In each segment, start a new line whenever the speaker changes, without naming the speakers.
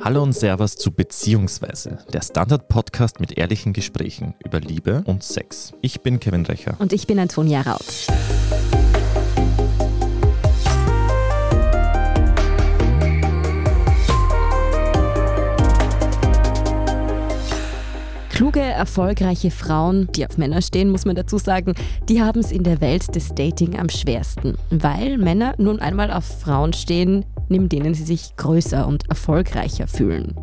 Hallo und Servus zu Beziehungsweise, der Standard-Podcast mit ehrlichen Gesprächen über Liebe und Sex. Ich bin Kevin Recher.
Und ich bin Antonia Raut. Kluge, erfolgreiche Frauen, die auf Männer stehen, muss man dazu sagen, die haben es in der Welt des Dating am schwersten, weil Männer nun einmal auf Frauen stehen, neben denen sie sich größer und erfolgreicher fühlen.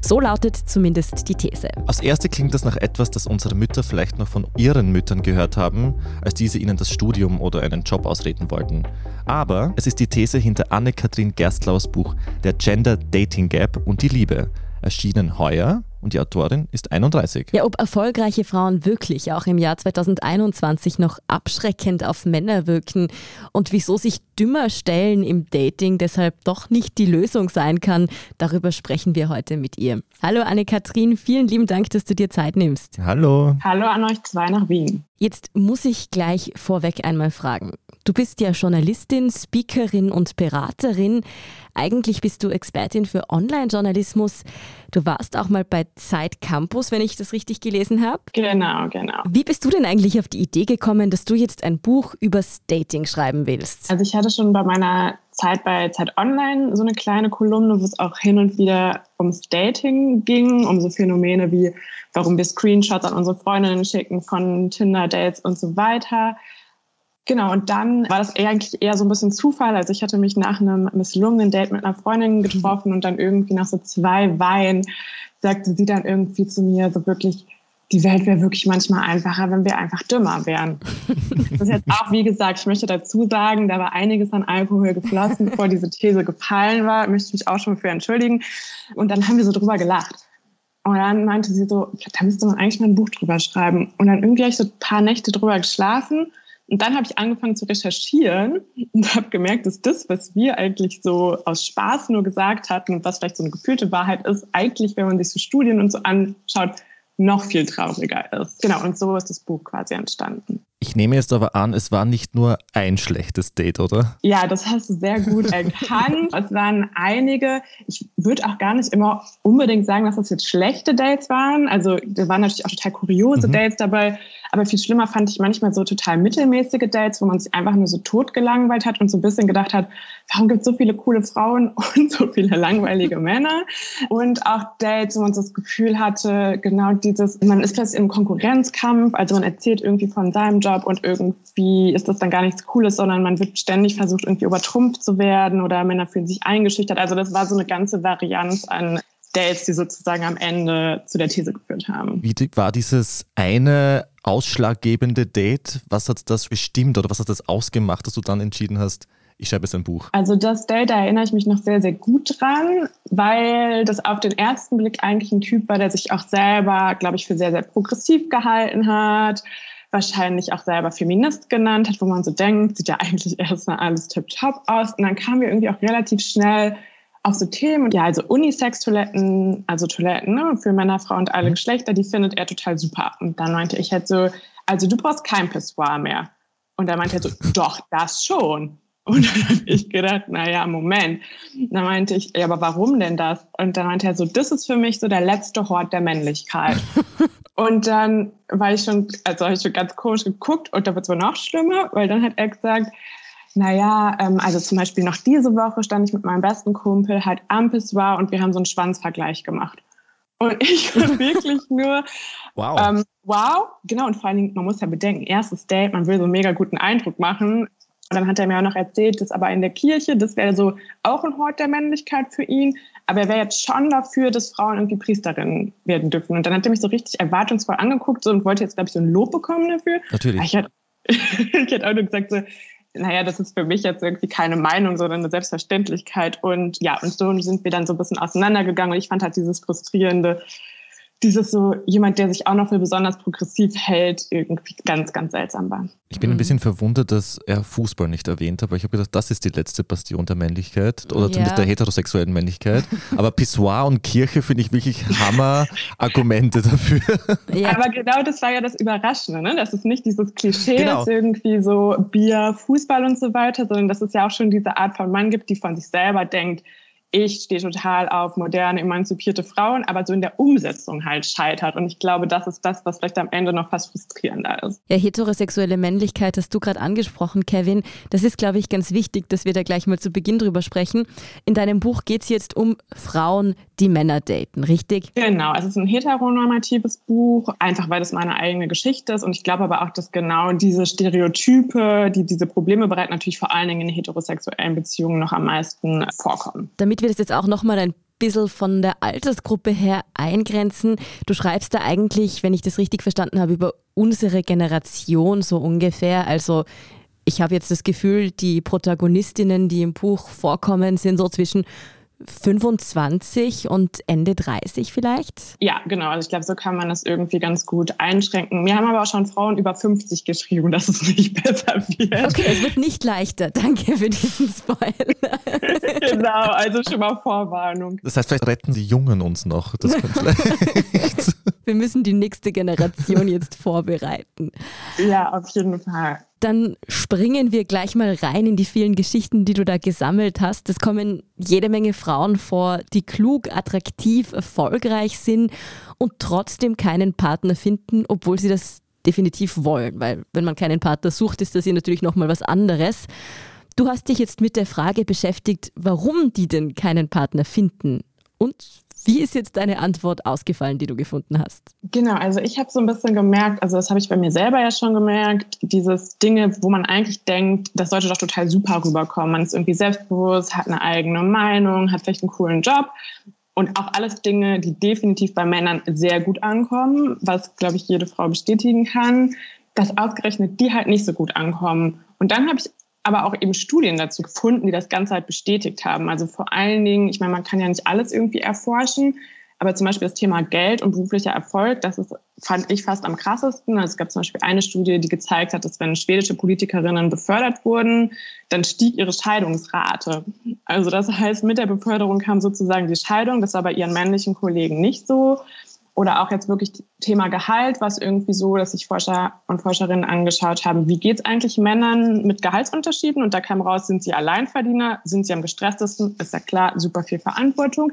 So lautet zumindest die These.
Aus Erste klingt das nach etwas, das unsere Mütter vielleicht noch von ihren Müttern gehört haben, als diese ihnen das Studium oder einen Job ausreden wollten. Aber es ist die These hinter Anne-Kathrin Gerstlauers Buch Der Gender Dating Gap und die Liebe, erschienen heuer und die Autorin ist 31.
Ja, ob erfolgreiche Frauen wirklich auch im Jahr 2021 noch abschreckend auf Männer wirken und wieso sich dümmer stellen im Dating deshalb doch nicht die Lösung sein kann, darüber sprechen wir heute mit ihr. Hallo Anne-Kathrin, vielen lieben Dank, dass du dir Zeit nimmst.
Hallo.
Hallo an euch zwei nach Wien.
Jetzt muss ich gleich vorweg einmal fragen. Du bist ja Journalistin, Speakerin und Beraterin. Eigentlich bist du Expertin für Online-Journalismus. Du warst auch mal bei Zeit Campus, wenn ich das richtig gelesen habe.
Genau, genau.
Wie bist du denn eigentlich auf die Idee gekommen, dass du jetzt ein Buch übers Dating schreiben willst?
Also ich hatte schon bei meiner Zeit bei Zeit Online so eine kleine Kolumne, wo es auch hin und wieder ums Dating ging, um so Phänomene wie, warum wir Screenshots an unsere Freundinnen schicken von Tinder-Dates und so weiter. Genau, und dann war das eigentlich eher so ein bisschen Zufall. Also ich hatte mich nach einem misslungenen Date mit einer Freundin mhm. getroffen und dann irgendwie nach so zwei Weinen sagte sie dann irgendwie zu mir so wirklich, die Welt wäre wirklich manchmal einfacher, wenn wir einfach dümmer wären. Das ist jetzt auch, wie gesagt, ich möchte dazu sagen, da war einiges an Alkohol geflossen, bevor diese These gefallen war, möchte ich mich auch schon für entschuldigen. Und dann haben wir so drüber gelacht. Und dann meinte sie so, da müsste man eigentlich mal ein Buch drüber schreiben. Und dann irgendwie habe ich so ein paar Nächte drüber geschlafen und dann habe ich angefangen zu recherchieren und habe gemerkt, dass das, was wir eigentlich so aus Spaß nur gesagt hatten und was vielleicht so eine gefühlte Wahrheit ist, eigentlich, wenn man sich so Studien und so anschaut, noch viel trauriger ist. Genau, und so ist das Buch quasi entstanden.
Ich nehme jetzt aber an, es war nicht nur ein schlechtes Date, oder?
Ja, das hast du sehr gut erkannt. es waren einige. Ich würde auch gar nicht immer unbedingt sagen, dass das jetzt schlechte Dates waren. Also da waren natürlich auch total kuriose mhm. Dates dabei. Aber viel schlimmer fand ich manchmal so total mittelmäßige Dates, wo man sich einfach nur so totgelangweilt hat und so ein bisschen gedacht hat, warum gibt es so viele coole Frauen und so viele langweilige Männer? Und auch Dates, wo man so das Gefühl hatte, genau dieses, man ist plötzlich im Konkurrenzkampf, also man erzählt irgendwie von seinem Job Job und irgendwie ist das dann gar nichts Cooles, sondern man wird ständig versucht, irgendwie übertrumpft zu werden oder Männer fühlen sich eingeschüchtert. Also das war so eine ganze Varianz an Dates, die sozusagen am Ende zu der These geführt haben.
Wie war dieses eine ausschlaggebende Date? Was hat das bestimmt oder was hat das ausgemacht, dass du dann entschieden hast, ich schreibe jetzt ein Buch?
Also das Date, da erinnere ich mich noch sehr, sehr gut dran, weil das auf den ersten Blick eigentlich ein Typ war, der sich auch selber, glaube ich, für sehr, sehr progressiv gehalten hat wahrscheinlich auch selber Feminist genannt hat, wo man so denkt, sieht ja eigentlich erstmal alles tipptopp aus. Und dann kamen wir irgendwie auch relativ schnell auf so Themen. Ja, also Unisex-Toiletten, also Toiletten ne, für Männer, Frauen und alle mhm. Geschlechter, die findet er total super. Und dann meinte ich halt so, also du brauchst kein Pissoir mehr. Und dann meinte er so, doch, das schon. Und dann habe ich gedacht, naja, Moment. Und dann meinte ich, ja, aber warum denn das? Und dann meinte er so, das ist für mich so der letzte Hort der Männlichkeit. Und dann war ich schon, also habe ich schon ganz komisch geguckt und da wird es wohl noch schlimmer, weil dann hat er gesagt, naja, ähm, also zum Beispiel noch diese Woche stand ich mit meinem besten Kumpel halt am Pissoir und wir haben so einen Schwanzvergleich gemacht. Und ich war wirklich nur, wow. Ähm, wow, genau. Und vor allen Dingen, man muss ja bedenken, erstes Date, man will so einen mega guten Eindruck machen. Und dann hat er mir auch noch erzählt, dass aber in der Kirche, das wäre so auch ein Hort der Männlichkeit für ihn. Aber er wäre jetzt schon dafür, dass Frauen irgendwie Priesterinnen werden dürfen. Und dann hat er mich so richtig erwartungsvoll angeguckt so, und wollte jetzt, glaube ich, so ein Lob bekommen dafür.
Natürlich.
Ich hätte, ich hätte auch nur gesagt, so, naja, das ist für mich jetzt irgendwie keine Meinung, sondern eine Selbstverständlichkeit. Und ja, und so sind wir dann so ein bisschen auseinandergegangen. Und ich fand halt dieses frustrierende, dieses so jemand, der sich auch noch für besonders progressiv hält, irgendwie ganz, ganz seltsam war.
Ich bin ein mhm. bisschen verwundert, dass er Fußball nicht erwähnt hat, weil ich habe gedacht, das ist die letzte Bastion der Männlichkeit oder ja. zumindest der heterosexuellen Männlichkeit. Aber Pissoir und Kirche finde ich wirklich Hammer-Argumente dafür.
Ja. Aber genau das war ja das Überraschende, ne? dass es nicht dieses Klischee genau. ist, irgendwie so Bier, Fußball und so weiter, sondern dass es ja auch schon diese Art von Mann gibt, die von sich selber denkt, ich stehe total auf moderne, emanzipierte Frauen, aber so in der Umsetzung halt scheitert. Und ich glaube, das ist das, was vielleicht am Ende noch fast frustrierender ist.
Ja, heterosexuelle Männlichkeit hast du gerade angesprochen, Kevin. Das ist, glaube ich, ganz wichtig, dass wir da gleich mal zu Beginn drüber sprechen. In deinem Buch geht es jetzt um Frauen, die Männer daten, richtig?
Genau, es ist ein heteronormatives Buch, einfach weil das meine eigene Geschichte ist. Und ich glaube aber auch, dass genau diese Stereotype, die diese Probleme bereiten, natürlich vor allen Dingen in heterosexuellen Beziehungen noch am meisten vorkommen.
Damit wir das jetzt auch nochmal ein bisschen von der Altersgruppe her eingrenzen. Du schreibst da eigentlich, wenn ich das richtig verstanden habe, über unsere Generation so ungefähr. Also ich habe jetzt das Gefühl, die Protagonistinnen, die im Buch vorkommen, sind so zwischen 25 und Ende 30 vielleicht?
Ja, genau. Also ich glaube, so kann man das irgendwie ganz gut einschränken. Mir haben aber auch schon Frauen über 50 geschrieben, dass es nicht besser wird.
Okay, es wird nicht leichter. Danke für diesen Spoiler.
genau, also schon mal Vorwarnung.
Das heißt, vielleicht retten die Jungen uns noch. Das vielleicht.
Wir müssen die nächste Generation jetzt vorbereiten.
Ja, auf jeden Fall.
Dann springen wir gleich mal rein in die vielen Geschichten, die du da gesammelt hast. Es kommen jede Menge Frauen vor, die klug, attraktiv, erfolgreich sind und trotzdem keinen Partner finden, obwohl sie das definitiv wollen. Weil wenn man keinen Partner sucht, ist das hier natürlich nochmal was anderes. Du hast dich jetzt mit der Frage beschäftigt, warum die denn keinen Partner finden. Und wie ist jetzt deine Antwort ausgefallen, die du gefunden hast?
Genau, also ich habe so ein bisschen gemerkt, also das habe ich bei mir selber ja schon gemerkt, dieses Dinge, wo man eigentlich denkt, das sollte doch total super rüberkommen. Man ist irgendwie selbstbewusst, hat eine eigene Meinung, hat vielleicht einen coolen Job und auch alles Dinge, die definitiv bei Männern sehr gut ankommen, was, glaube ich, jede Frau bestätigen kann, dass ausgerechnet die halt nicht so gut ankommen. Und dann habe ich aber auch eben Studien dazu gefunden, die das Ganze halt bestätigt haben. Also vor allen Dingen, ich meine, man kann ja nicht alles irgendwie erforschen, aber zum Beispiel das Thema Geld und beruflicher Erfolg, das ist, fand ich fast am krassesten. Also es gab zum Beispiel eine Studie, die gezeigt hat, dass wenn schwedische Politikerinnen befördert wurden, dann stieg ihre Scheidungsrate. Also das heißt, mit der Beförderung kam sozusagen die Scheidung. Das war bei ihren männlichen Kollegen nicht so. Oder auch jetzt wirklich Thema Gehalt, was irgendwie so, dass sich Forscher und Forscherinnen angeschaut haben, wie geht es eigentlich Männern mit Gehaltsunterschieden? Und da kam raus, sind sie Alleinverdiener, sind sie am gestresstesten, ist ja klar, super viel Verantwortung.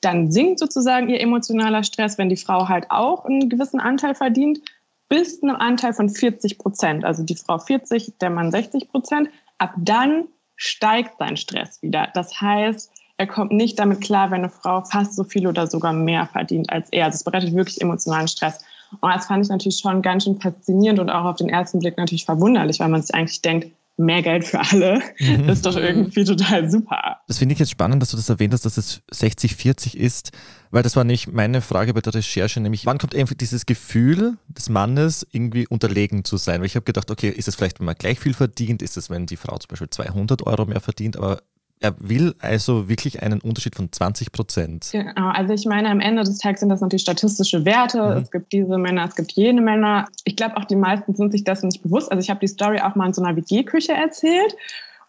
Dann sinkt sozusagen ihr emotionaler Stress, wenn die Frau halt auch einen gewissen Anteil verdient, bis einem Anteil von 40 Prozent. Also die Frau 40, der Mann 60 Prozent. Ab dann steigt sein Stress wieder. Das heißt, er kommt nicht damit klar, wenn eine Frau fast so viel oder sogar mehr verdient als er. Also es bereitet wirklich emotionalen Stress. Und das fand ich natürlich schon ganz schön faszinierend und auch auf den ersten Blick natürlich verwunderlich, weil man sich eigentlich denkt, mehr Geld für alle mhm. ist doch irgendwie total super.
Das finde ich jetzt spannend, dass du das erwähnt hast, dass es 60-40 ist, weil das war nicht meine Frage bei der Recherche, nämlich wann kommt irgendwie dieses Gefühl des Mannes irgendwie unterlegen zu sein? Weil ich habe gedacht, okay, ist es vielleicht, wenn man gleich viel verdient, ist es, wenn die Frau zum Beispiel 200 Euro mehr verdient, aber er will also wirklich einen Unterschied von 20 Prozent.
Genau, also ich meine, am Ende des Tages sind das natürlich statistische Werte. Mhm. Es gibt diese Männer, es gibt jene Männer. Ich glaube auch, die meisten sind sich dessen nicht bewusst. Also ich habe die Story auch mal in so einer WG-Küche erzählt.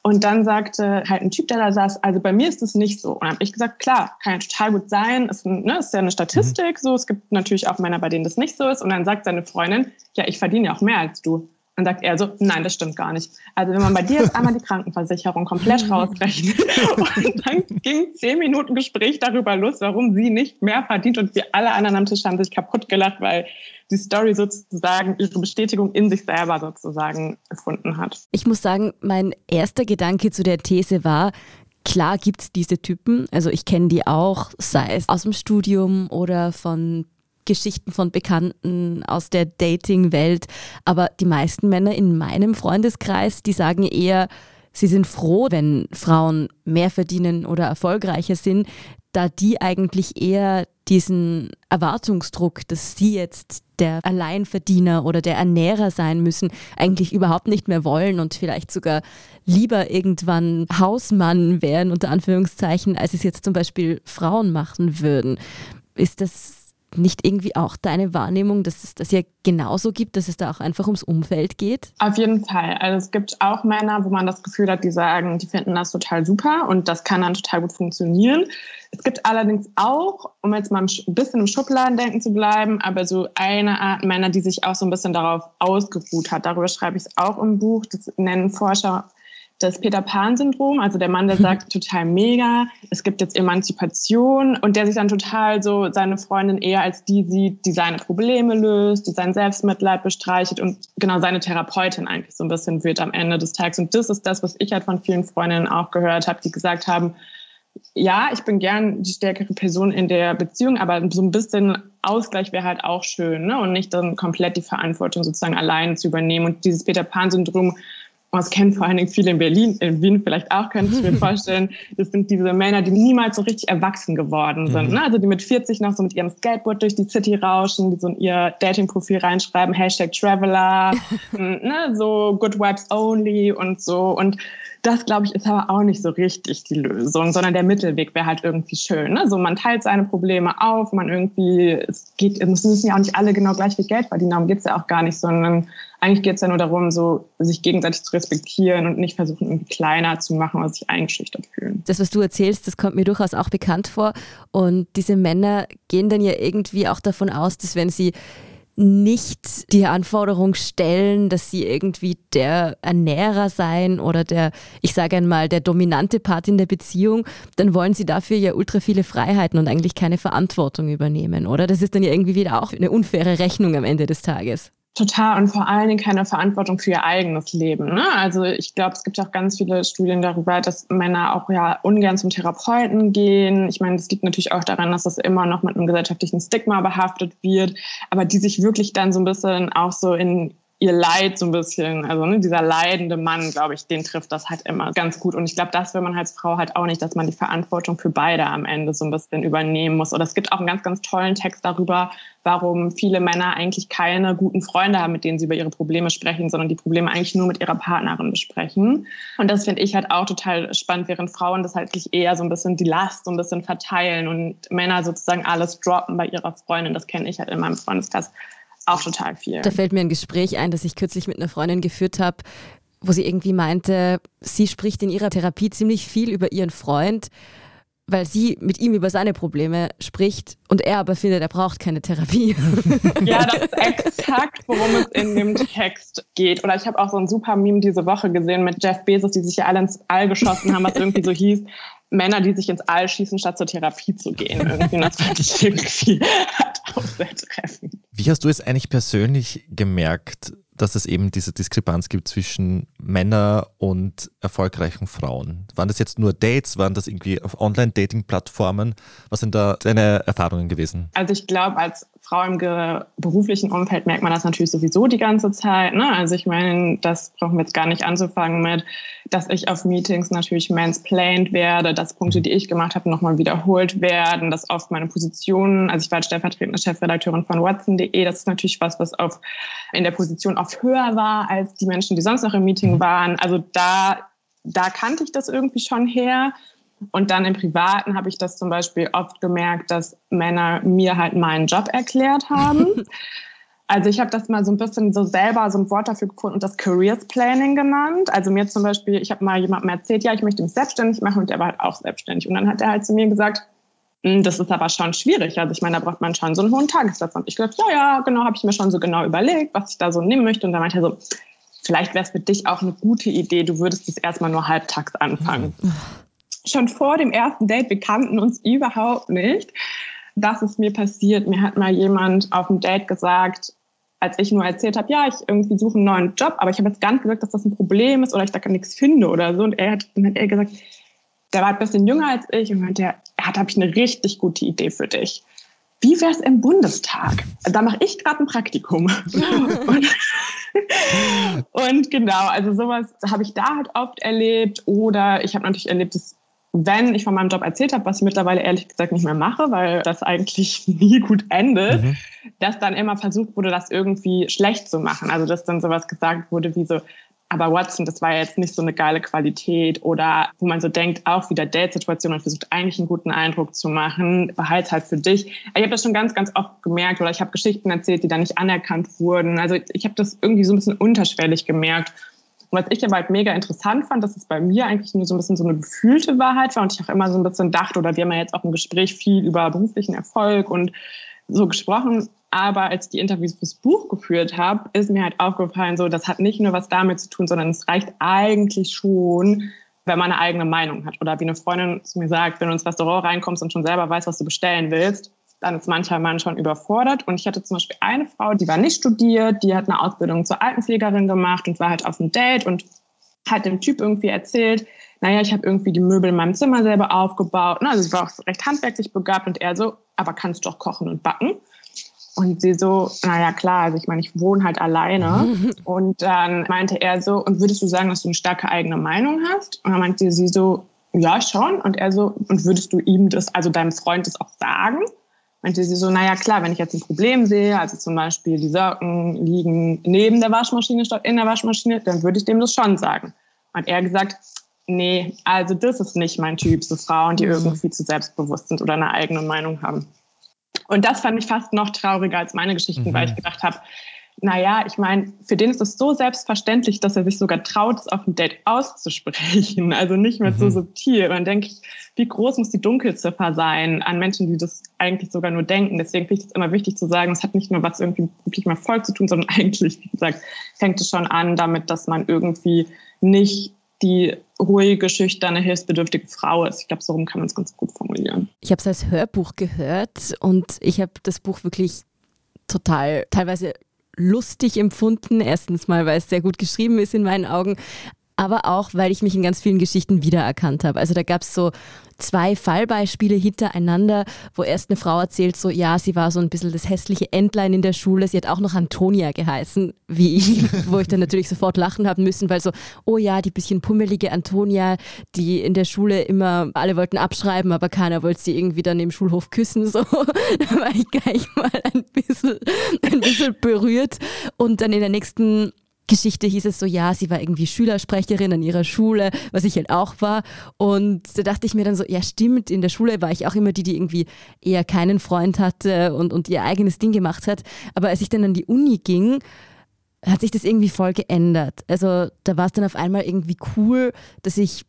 Und dann sagte halt ein Typ, der da saß, also bei mir ist es nicht so. Und dann habe ich gesagt, klar, kann ja total gut sein. Ist, ne, ist ja eine Statistik. Mhm. So, es gibt natürlich auch Männer, bei denen das nicht so ist. Und dann sagt seine Freundin, ja, ich verdiene ja auch mehr als du. Dann sagt er so, nein, das stimmt gar nicht. Also wenn man bei dir jetzt einmal die Krankenversicherung komplett rausrechnet und dann ging zehn Minuten Gespräch darüber los, warum sie nicht mehr verdient und wir alle anderen am Tisch haben sich kaputt gelacht, weil die Story sozusagen ihre Bestätigung in sich selber sozusagen gefunden hat.
Ich muss sagen, mein erster Gedanke zu der These war, Klar gibt es diese Typen, also ich kenne die auch, sei es aus dem Studium oder von Geschichten von Bekannten aus der Dating-Welt. Aber die meisten Männer in meinem Freundeskreis, die sagen eher, sie sind froh, wenn Frauen mehr verdienen oder erfolgreicher sind, da die eigentlich eher diesen Erwartungsdruck, dass sie jetzt der Alleinverdiener oder der Ernährer sein müssen, eigentlich überhaupt nicht mehr wollen und vielleicht sogar lieber irgendwann Hausmann wären, unter Anführungszeichen, als es jetzt zum Beispiel Frauen machen würden. Ist das nicht irgendwie auch deine Wahrnehmung, dass es das ja genauso gibt, dass es da auch einfach ums Umfeld geht?
Auf jeden Fall. Also es gibt auch Männer, wo man das Gefühl hat, die sagen, die finden das total super und das kann dann total gut funktionieren. Es gibt allerdings auch, um jetzt mal ein bisschen im Schubladendenken zu bleiben, aber so eine Art Männer, die sich auch so ein bisschen darauf ausgeruht hat. Darüber schreibe ich es auch im Buch. Das nennen Forscher das Peter Pan-Syndrom, also der Mann, der sagt total mega, es gibt jetzt Emanzipation und der sich dann total so seine Freundin eher als die sieht, die seine Probleme löst, die sein Selbstmitleid bestreichelt und genau seine Therapeutin eigentlich so ein bisschen wird am Ende des Tages. Und das ist das, was ich halt von vielen Freundinnen auch gehört habe, die gesagt haben, ja, ich bin gern die stärkere Person in der Beziehung, aber so ein bisschen Ausgleich wäre halt auch schön, ne? Und nicht dann komplett die Verantwortung sozusagen allein zu übernehmen. Und dieses Peter Pan-Syndrom das kennen vor allen Dingen viele in Berlin, in Wien vielleicht auch, könnte ich mir vorstellen. Das sind diese Männer, die niemals so richtig erwachsen geworden sind. Mhm. Ne? Also die mit 40 noch so mit ihrem Skateboard durch die City rauschen, die so in ihr Dating-Profil reinschreiben, Hashtag Traveler, ne? so Good Vibes Only und so. Und das, glaube ich, ist aber auch nicht so richtig die Lösung, sondern der Mittelweg wäre halt irgendwie schön. Ne? So man teilt seine Probleme auf, man irgendwie, es geht, es müssen ja auch nicht alle genau gleich viel Geld verdienen, darum geht es ja auch gar nicht, sondern eigentlich geht es ja nur darum, so sich gegenseitig zu respektieren und nicht versuchen, irgendwie kleiner zu machen oder sich eingeschüchtert fühlen.
Das, was du erzählst, das kommt mir durchaus auch bekannt vor. Und diese Männer gehen dann ja irgendwie auch davon aus, dass wenn sie nicht die Anforderung stellen, dass sie irgendwie der Ernährer sein oder der, ich sage einmal, der dominante Part in der Beziehung, dann wollen sie dafür ja ultra viele Freiheiten und eigentlich keine Verantwortung übernehmen, oder? Das ist dann ja irgendwie wieder auch eine unfaire Rechnung am Ende des Tages.
Total und vor allen Dingen keine Verantwortung für ihr eigenes Leben. Ne? Also ich glaube, es gibt auch ganz viele Studien darüber, dass Männer auch ja ungern zum Therapeuten gehen. Ich meine, das liegt natürlich auch daran, dass das immer noch mit einem gesellschaftlichen Stigma behaftet wird, aber die sich wirklich dann so ein bisschen auch so in ihr Leid so ein bisschen, also ne, dieser leidende Mann, glaube ich, den trifft das halt immer ganz gut. Und ich glaube, das will man als Frau halt auch nicht, dass man die Verantwortung für beide am Ende so ein bisschen übernehmen muss. Oder es gibt auch einen ganz, ganz tollen Text darüber, warum viele Männer eigentlich keine guten Freunde haben, mit denen sie über ihre Probleme sprechen, sondern die Probleme eigentlich nur mit ihrer Partnerin besprechen. Und das finde ich halt auch total spannend, während Frauen das halt sich eher so ein bisschen die Last so ein bisschen verteilen und Männer sozusagen alles droppen bei ihrer Freundin. Das kenne ich halt in meinem Freundeskreis auch total viel.
Da fällt mir ein Gespräch ein, das ich kürzlich mit einer Freundin geführt habe, wo sie irgendwie meinte, sie spricht in ihrer Therapie ziemlich viel über ihren Freund, weil sie mit ihm über seine Probleme spricht und er aber findet, er braucht keine Therapie.
Ja, das ist exakt, worum es in dem Text geht. Oder ich habe auch so ein super Meme diese Woche gesehen mit Jeff Bezos, die sich ja alle ins All geschossen haben, was irgendwie so hieß, Männer, die sich ins All schießen, statt zur Therapie zu gehen. Irgendwie. das fand ich irgendwie halt auch sehr treffend.
Wie hast du es eigentlich persönlich gemerkt, dass es eben diese Diskrepanz gibt zwischen Männern und erfolgreichen Frauen. Waren das jetzt nur Dates? Waren das irgendwie auf Online-Dating-Plattformen? Was sind da deine Erfahrungen gewesen?
Also ich glaube, als Frau im beruflichen Umfeld merkt man das natürlich sowieso die ganze Zeit. Ne? Also ich meine, das brauchen wir jetzt gar nicht anzufangen mit, dass ich auf Meetings natürlich mansplained werde, dass Punkte, die ich gemacht habe, nochmal wiederholt werden, dass oft meine Positionen, also ich war stellvertretende Chefredakteurin von Watson.de, das ist natürlich was, was auf, in der Position oft höher war als die Menschen, die sonst noch im Meeting waren. Also da, da kannte ich das irgendwie schon her. Und dann im Privaten habe ich das zum Beispiel oft gemerkt, dass Männer mir halt meinen Job erklärt haben. Also ich habe das mal so ein bisschen so selber so ein Wort dafür gefunden und das Careers Planning genannt. Also mir zum Beispiel, ich habe mal jemandem erzählt, ja, ich möchte mich selbstständig machen und der war halt auch selbstständig. Und dann hat er halt zu mir gesagt, hm, das ist aber schon schwierig. Also ich meine, da braucht man schon so einen hohen Tagessatz. Und ich gesagt, ja, ja, genau, habe ich mir schon so genau überlegt, was ich da so nehmen möchte. Und dann meinte er so, vielleicht wäre es für dich auch eine gute Idee, du würdest es erstmal nur halbtags anfangen. Schon vor dem ersten Date, wir kannten uns überhaupt nicht. Das ist mir passiert. Mir hat mal jemand auf dem Date gesagt, als ich nur erzählt habe, ja, ich irgendwie suche einen neuen Job, aber ich habe jetzt gar nicht gesagt, dass das ein Problem ist oder ich da gar nichts finde oder so. Und er hat, dann hat er gesagt, der war ein bisschen jünger als ich und meinte, er hat, habe ich eine richtig gute Idee für dich. Wie wäre es im Bundestag? Da mache ich gerade ein Praktikum. und, und, genau, also sowas habe ich da halt oft erlebt. Oder ich habe natürlich erlebt, dass wenn ich von meinem Job erzählt habe, was ich mittlerweile ehrlich gesagt nicht mehr mache, weil das eigentlich nie gut endet, mhm. dass dann immer versucht wurde, das irgendwie schlecht zu machen. Also dass dann sowas gesagt wurde wie so, aber Watson, das war jetzt nicht so eine geile Qualität oder wo man so denkt, auch wieder Date-Situation und versucht eigentlich einen guten Eindruck zu machen, behalte halt für dich. Ich habe das schon ganz, ganz oft gemerkt oder ich habe Geschichten erzählt, die da nicht anerkannt wurden. Also ich habe das irgendwie so ein bisschen unterschwellig gemerkt und was ich aber halt mega interessant fand, dass es bei mir eigentlich nur so ein bisschen so eine gefühlte Wahrheit war und ich auch immer so ein bisschen dachte, oder wir haben ja jetzt auch im Gespräch viel über beruflichen Erfolg und so gesprochen, Aber als ich die Interviews fürs Buch geführt habe, ist mir halt aufgefallen, so, das hat nicht nur was damit zu tun, sondern es reicht eigentlich schon, wenn man eine eigene Meinung hat. Oder wie eine Freundin zu mir sagt, wenn du ins Restaurant reinkommst und schon selber weißt, was du bestellen willst, dann ist mancher Mann schon überfordert. Und ich hatte zum Beispiel eine Frau, die war nicht studiert, die hat eine Ausbildung zur Altenpflegerin gemacht und war halt auf einem Date und hat dem Typ irgendwie erzählt, naja, ich habe irgendwie die Möbel in meinem Zimmer selber aufgebaut. Also sie war auch recht handwerklich begabt und er so, aber kannst doch kochen und backen. Und sie so, naja, klar, also ich meine, ich wohne halt alleine. und dann meinte er so, und würdest du sagen, dass du eine starke eigene Meinung hast? Und dann meinte sie so, ja, schon. Und er so, und würdest du ihm das, also deinem Freund das auch sagen? Meinte sie so, naja, klar, wenn ich jetzt ein Problem sehe, also zum Beispiel die Socken liegen neben der Waschmaschine statt in der Waschmaschine, dann würde ich dem das schon sagen. Und er gesagt, nee, also das ist nicht mein Typ, so Frauen, die mhm. irgendwie zu selbstbewusst sind oder eine eigene Meinung haben. Und das fand ich fast noch trauriger als meine Geschichten, mhm. weil ich gedacht habe, naja, ich meine, für den ist es so selbstverständlich, dass er sich sogar traut, es auf dem Date auszusprechen. Also nicht mehr mhm. so subtil. Und dann denke ich, wie groß muss die Dunkelziffer sein an Menschen, die das eigentlich sogar nur denken. Deswegen finde ich es immer wichtig zu sagen, es hat nicht nur was irgendwie wirklich mit Erfolg zu tun, sondern eigentlich, wie gesagt, fängt es schon an damit, dass man irgendwie nicht die ruhige, schüchterne, hilfsbedürftige Frau ist. Ich glaube, so rum kann man es ganz gut formulieren.
Ich habe es als Hörbuch gehört und ich habe das Buch wirklich total teilweise lustig empfunden. Erstens mal, weil es sehr gut geschrieben ist in meinen Augen, aber auch, weil ich mich in ganz vielen Geschichten wiedererkannt habe. Also da gab es so zwei Fallbeispiele hintereinander, wo erst eine Frau erzählt, so ja, sie war so ein bisschen das hässliche Entlein in der Schule. Sie hat auch noch Antonia geheißen, wie ich, wo ich dann natürlich sofort lachen haben müssen, weil so, oh ja, die bisschen pummelige Antonia, die in der Schule immer, alle wollten abschreiben, aber keiner wollte sie irgendwie dann im Schulhof küssen. So, da war ich gleich mal ein bisschen, ein bisschen berührt. Und dann in der nächsten Geschichte hieß es so, ja, sie war irgendwie Schülersprecherin an ihrer Schule, was ich halt auch war. Und da dachte ich mir dann so, ja, stimmt, in der Schule war ich auch immer die, die irgendwie eher keinen Freund hatte und, und ihr eigenes Ding gemacht hat. Aber als ich dann an die Uni ging, hat sich das irgendwie voll geändert. Also da war es dann auf einmal irgendwie cool, dass ich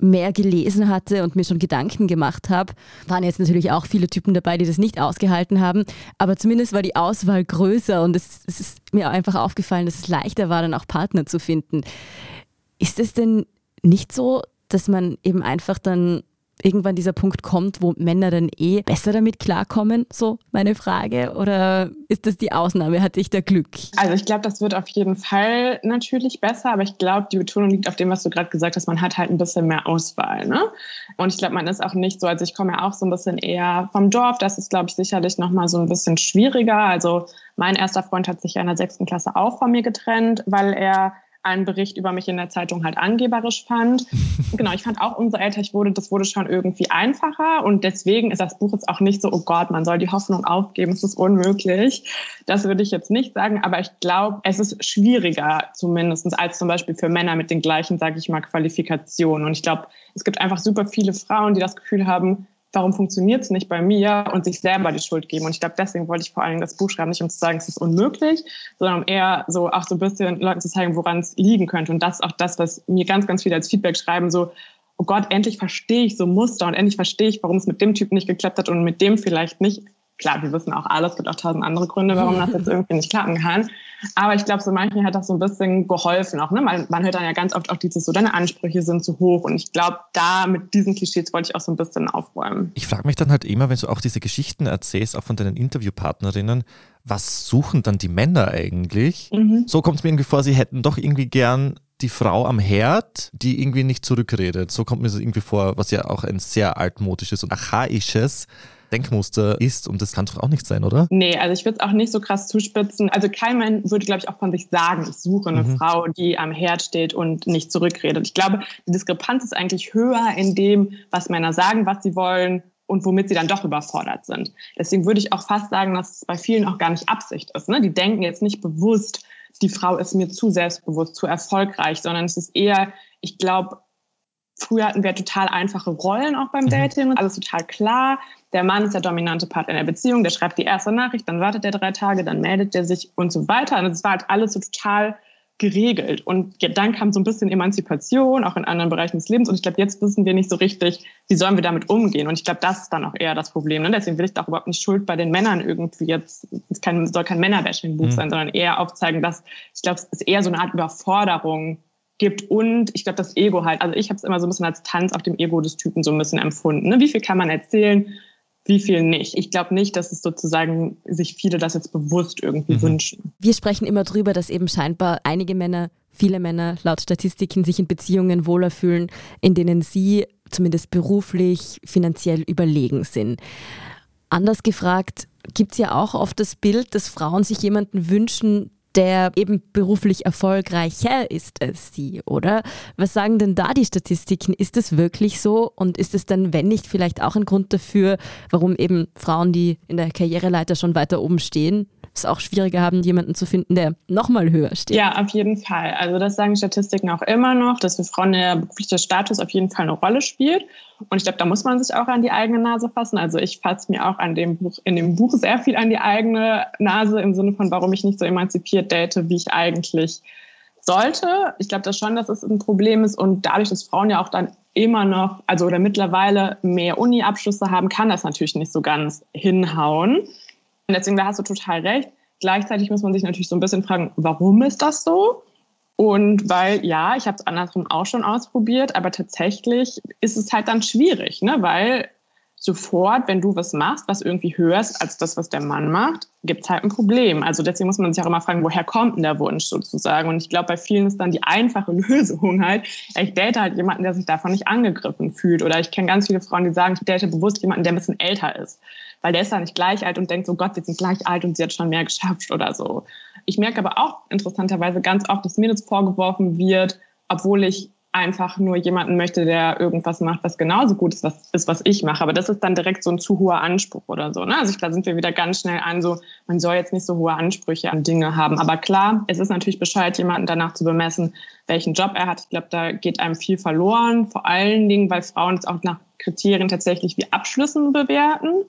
mehr gelesen hatte und mir schon Gedanken gemacht habe, waren jetzt natürlich auch viele Typen dabei, die das nicht ausgehalten haben. Aber zumindest war die Auswahl größer und es, es ist mir einfach aufgefallen, dass es leichter war, dann auch Partner zu finden. Ist es denn nicht so, dass man eben einfach dann irgendwann dieser Punkt kommt, wo Männer dann eh besser damit klarkommen? So meine Frage. Oder ist das die Ausnahme? Hatte ich da Glück?
Also ich glaube, das wird auf jeden Fall natürlich besser, aber ich glaube, die Betonung liegt auf dem, was du gerade gesagt hast. Man hat halt ein bisschen mehr Auswahl. Ne? Und ich glaube, man ist auch nicht so, also ich komme ja auch so ein bisschen eher vom Dorf. Das ist, glaube ich, sicherlich nochmal so ein bisschen schwieriger. Also mein erster Freund hat sich ja in der sechsten Klasse auch von mir getrennt, weil er einen Bericht über mich in der Zeitung halt angeberisch fand. genau, ich fand auch, umso älter ich wurde, das wurde schon irgendwie einfacher und deswegen ist das Buch jetzt auch nicht so, oh Gott, man soll die Hoffnung aufgeben, es ist unmöglich. Das würde ich jetzt nicht sagen, aber ich glaube, es ist schwieriger zumindest als zum Beispiel für Männer mit den gleichen, sage ich mal, Qualifikationen. Und ich glaube, es gibt einfach super viele Frauen, die das Gefühl haben, warum funktioniert es nicht bei mir und sich selber die Schuld geben. Und ich glaube, deswegen wollte ich vor allem das Buch schreiben, nicht um zu sagen, es ist unmöglich, sondern um eher so auch so ein bisschen Leuten zu zeigen, woran es liegen könnte. Und das ist auch das, was mir ganz, ganz viele als Feedback schreiben, so, oh Gott, endlich verstehe ich so Muster und endlich verstehe ich, warum es mit dem Typ nicht geklappt hat und mit dem vielleicht nicht. Klar, wir wissen auch alles, es gibt auch tausend andere Gründe, warum das jetzt irgendwie nicht klappen kann. Aber ich glaube, so manchen hat das so ein bisschen geholfen auch. Ne? Man, man hört dann ja ganz oft auch dieses so, deine Ansprüche sind zu hoch. Und ich glaube, da mit diesen Klischees wollte ich auch so ein bisschen aufräumen.
Ich frage mich dann halt immer, wenn du auch diese Geschichten erzählst, auch von deinen Interviewpartnerinnen, was suchen dann die Männer eigentlich? Mhm. So kommt es mir irgendwie vor, sie hätten doch irgendwie gern die Frau am Herd, die irgendwie nicht zurückredet. So kommt mir das irgendwie vor, was ja auch ein sehr altmodisches und archaisches Denkmuster ist und das kann doch auch nicht sein, oder?
Nee, also ich würde es auch nicht so krass zuspitzen. Also kein Mann würde, glaube ich, auch von sich sagen, ich suche eine mhm. Frau, die am Herd steht und nicht zurückredet. Ich glaube, die Diskrepanz ist eigentlich höher in dem, was Männer sagen, was sie wollen und womit sie dann doch überfordert sind. Deswegen würde ich auch fast sagen, dass es bei vielen auch gar nicht Absicht ist. Ne? Die denken jetzt nicht bewusst, die Frau ist mir zu selbstbewusst, zu erfolgreich, sondern es ist eher, ich glaube, Früher hatten wir total einfache Rollen auch beim mhm. Dating, alles total klar. Der Mann ist der dominante Part in der Beziehung, der schreibt die erste Nachricht, dann wartet er drei Tage, dann meldet er sich und so weiter. Und es war halt alles so total geregelt. Und dann kam so ein bisschen Emanzipation, auch in anderen Bereichen des Lebens. Und ich glaube, jetzt wissen wir nicht so richtig, wie sollen wir damit umgehen. Und ich glaube, das ist dann auch eher das Problem. Ne? Deswegen will ich da auch überhaupt nicht Schuld bei den Männern irgendwie jetzt, es kann, soll kein Männerbashing-Buch mhm. sein, sondern eher aufzeigen, dass ich glaube, es ist eher so eine Art Überforderung gibt und ich glaube, das Ego halt. Also ich habe es immer so ein bisschen als Tanz auf dem Ego des Typen so ein bisschen empfunden. Ne? Wie viel kann man erzählen? wie viel nicht. Ich glaube nicht, dass es sozusagen sich viele das jetzt bewusst irgendwie mhm. wünschen.
Wir sprechen immer drüber, dass eben scheinbar einige Männer, viele Männer laut Statistiken sich in Beziehungen wohler fühlen, in denen sie zumindest beruflich, finanziell überlegen sind. Anders gefragt, gibt es ja auch oft das Bild, dass Frauen sich jemanden wünschen, der eben beruflich erfolgreicher ist als sie, oder? Was sagen denn da die Statistiken? Ist es wirklich so? Und ist es dann, wenn nicht, vielleicht auch ein Grund dafür, warum eben Frauen, die in der Karriereleiter schon weiter oben stehen, es auch schwieriger haben, jemanden zu finden, der nochmal höher steht.
Ja, auf jeden Fall. Also das sagen Statistiken auch immer noch, dass für Frauen der berufliche Status auf jeden Fall eine Rolle spielt. Und ich glaube, da muss man sich auch an die eigene Nase fassen. Also ich fasse mir auch an dem Buch, in dem Buch sehr viel an die eigene Nase im Sinne von, warum ich nicht so emanzipiert date, wie ich eigentlich sollte. Ich glaube das schon, dass es ein Problem ist. Und dadurch, dass Frauen ja auch dann immer noch, also oder mittlerweile mehr Uni-Abschlüsse haben, kann das natürlich nicht so ganz hinhauen. Und deswegen, da hast du total recht. Gleichzeitig muss man sich natürlich so ein bisschen fragen, warum ist das so? Und weil, ja, ich habe es andersrum auch schon ausprobiert, aber tatsächlich ist es halt dann schwierig, ne? weil sofort, wenn du was machst, was irgendwie höher ist als das, was der Mann macht, gibt es halt ein Problem. Also deswegen muss man sich auch immer fragen, woher kommt denn der Wunsch sozusagen? Und ich glaube, bei vielen ist dann die einfache Lösung halt, ich date halt jemanden, der sich davon nicht angegriffen fühlt. Oder ich kenne ganz viele Frauen, die sagen, ich date bewusst jemanden, der ein bisschen älter ist. Weil der ist ja nicht gleich alt und denkt so, Gott, sie sind gleich alt und sie hat schon mehr geschafft oder so. Ich merke aber auch interessanterweise ganz oft, dass mir das vorgeworfen wird, obwohl ich einfach nur jemanden möchte, der irgendwas macht, was genauso gut ist, was, ist, was ich mache. Aber das ist dann direkt so ein zu hoher Anspruch oder so. Ne? Also ich, da sind wir wieder ganz schnell an, so, man soll jetzt nicht so hohe Ansprüche an Dinge haben. Aber klar, es ist natürlich Bescheid, jemanden danach zu bemessen, welchen Job er hat. Ich glaube, da geht einem viel verloren. Vor allen Dingen, weil Frauen es auch nach Kriterien tatsächlich wie Abschlüssen bewerten.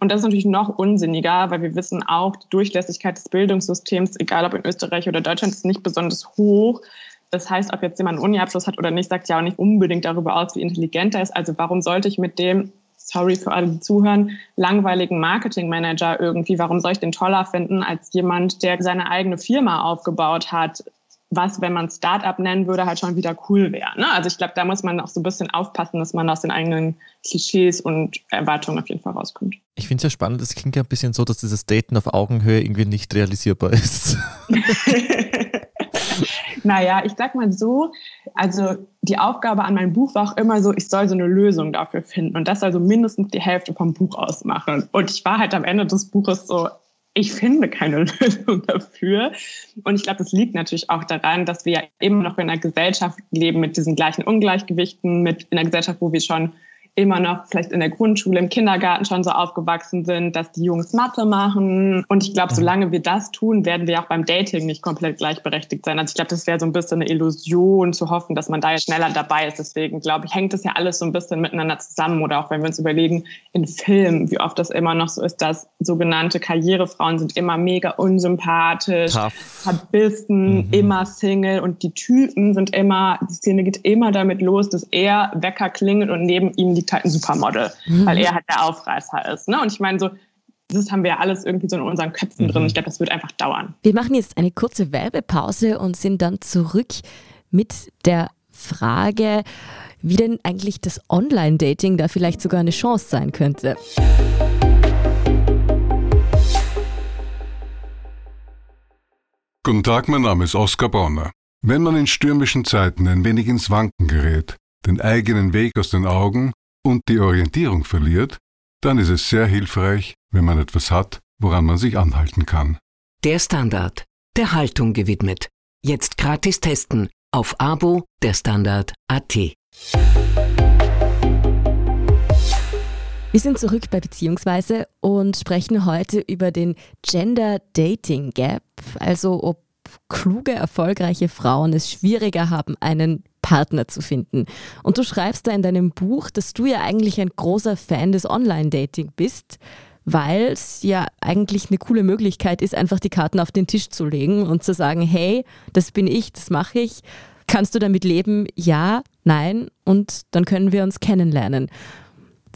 Und das ist natürlich noch unsinniger, weil wir wissen auch, die Durchlässigkeit des Bildungssystems, egal ob in Österreich oder Deutschland, ist nicht besonders hoch. Das heißt, ob jetzt jemand einen Uni-Abschluss hat oder nicht, sagt ja auch nicht unbedingt darüber aus, wie intelligent er ist. Also warum sollte ich mit dem, sorry für alle, die zuhören, langweiligen Marketingmanager irgendwie, warum soll ich den toller finden als jemand, der seine eigene Firma aufgebaut hat, was, wenn man Startup nennen würde, halt schon wieder cool wäre. Ne? Also ich glaube, da muss man auch so ein bisschen aufpassen, dass man aus den eigenen Klischees und Erwartungen auf jeden Fall rauskommt.
Ich finde es ja spannend, es klingt ja ein bisschen so, dass dieses Daten auf Augenhöhe irgendwie nicht realisierbar ist.
naja, ich sag mal so, also die Aufgabe an meinem Buch war auch immer so, ich soll so eine Lösung dafür finden und das soll so mindestens die Hälfte vom Buch ausmachen. Und ich war halt am Ende des Buches so, ich finde keine Lösung dafür. Und ich glaube, das liegt natürlich auch daran, dass wir ja immer noch in einer Gesellschaft leben mit diesen gleichen Ungleichgewichten, mit in einer Gesellschaft, wo wir schon immer noch vielleicht in der Grundschule, im Kindergarten schon so aufgewachsen sind, dass die Jungs Mathe machen. Und ich glaube, solange wir das tun, werden wir auch beim Dating nicht komplett gleichberechtigt sein. Also ich glaube, das wäre so ein bisschen eine Illusion zu hoffen, dass man da jetzt schneller dabei ist. Deswegen glaube ich, hängt das ja alles so ein bisschen miteinander zusammen. Oder auch wenn wir uns überlegen, in Filmen, wie oft das immer noch so ist, dass sogenannte Karrierefrauen sind immer mega unsympathisch, Tough. verbissen, mhm. immer Single und die Typen sind immer, die Szene geht immer damit los, dass er Wecker klingelt und neben ihm die halt ein Supermodel, mhm. weil er halt der Aufreißer ist. Ne? Und ich meine, so, das haben wir ja alles irgendwie so in unseren Köpfen mhm. drin. Ich glaube, das wird einfach dauern.
Wir machen jetzt eine kurze Werbepause und sind dann zurück mit der Frage, wie denn eigentlich das Online-Dating da vielleicht sogar eine Chance sein könnte.
Guten Tag, mein Name ist Oskar Bonner. Wenn man in stürmischen Zeiten ein wenig ins Wanken gerät, den eigenen Weg aus den Augen und die Orientierung verliert, dann ist es sehr hilfreich, wenn man etwas hat, woran man sich anhalten kann.
Der Standard, der Haltung gewidmet. Jetzt gratis testen auf Abo der Standard.at.
Wir sind zurück bei Beziehungsweise und sprechen heute über den Gender Dating Gap, also ob kluge, erfolgreiche Frauen es schwieriger haben, einen Partner zu finden. Und du schreibst da in deinem Buch, dass du ja eigentlich ein großer Fan des Online-Dating bist. weil es ja eigentlich eine coole Möglichkeit ist, einfach die Karten auf den Tisch zu legen und zu sagen, hey, das bin ich, das mache ich. Kannst du damit leben? Ja, nein. Und dann können wir uns kennenlernen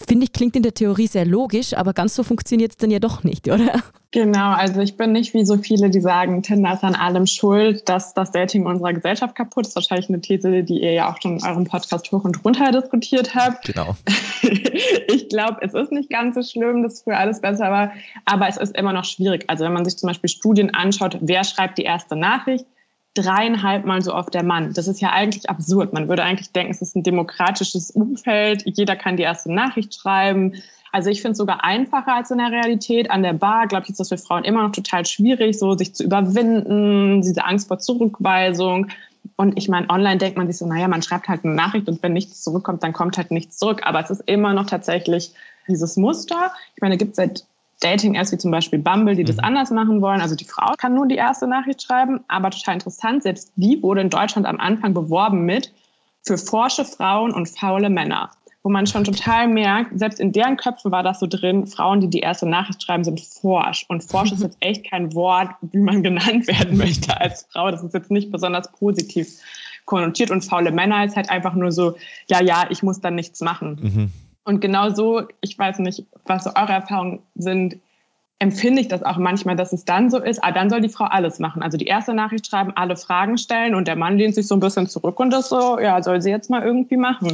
finde ich, klingt in der Theorie sehr logisch, aber ganz so funktioniert es dann ja doch nicht, oder?
Genau, also ich bin nicht wie so viele, die sagen, Tinder ist an allem schuld, dass das Dating unserer Gesellschaft kaputt ist. Wahrscheinlich eine These, die ihr ja auch schon in eurem Podcast hoch und runter diskutiert habt.
Genau.
ich glaube, es ist nicht ganz so schlimm, dass früher alles besser war, aber es ist immer noch schwierig. Also wenn man sich zum Beispiel Studien anschaut, wer schreibt die erste Nachricht, dreieinhalb Mal so oft der Mann. Das ist ja eigentlich absurd. Man würde eigentlich denken, es ist ein demokratisches Umfeld. Jeder kann die erste Nachricht schreiben. Also ich finde es sogar einfacher als in der Realität. An der Bar, glaube ich, ist das für Frauen immer noch total schwierig, so sich zu überwinden, diese Angst vor Zurückweisung. Und ich meine, online denkt man sich so, naja, man schreibt halt eine Nachricht und wenn nichts zurückkommt, dann kommt halt nichts zurück. Aber es ist immer noch tatsächlich dieses Muster. Ich meine, gibt es seit Dating-Apps wie zum Beispiel Bumble, die das mhm. anders machen wollen. Also die Frau kann nur die erste Nachricht schreiben, aber total interessant, selbst die wurde in Deutschland am Anfang beworben mit für forsche Frauen und faule Männer. Wo man schon total merkt, selbst in deren Köpfen war das so drin, Frauen, die die erste Nachricht schreiben, sind forsch. Und forsch ist jetzt echt kein Wort, wie man genannt werden möchte als Frau. Das ist jetzt nicht besonders positiv konnotiert. Und faule Männer ist halt einfach nur so, ja, ja, ich muss dann nichts machen. Mhm. Und genau so, ich weiß nicht, was so eure Erfahrungen sind, empfinde ich das auch manchmal, dass es dann so ist, ah, dann soll die Frau alles machen. Also die erste Nachricht schreiben, alle Fragen stellen und der Mann lehnt sich so ein bisschen zurück und das so, ja, soll sie jetzt mal irgendwie machen.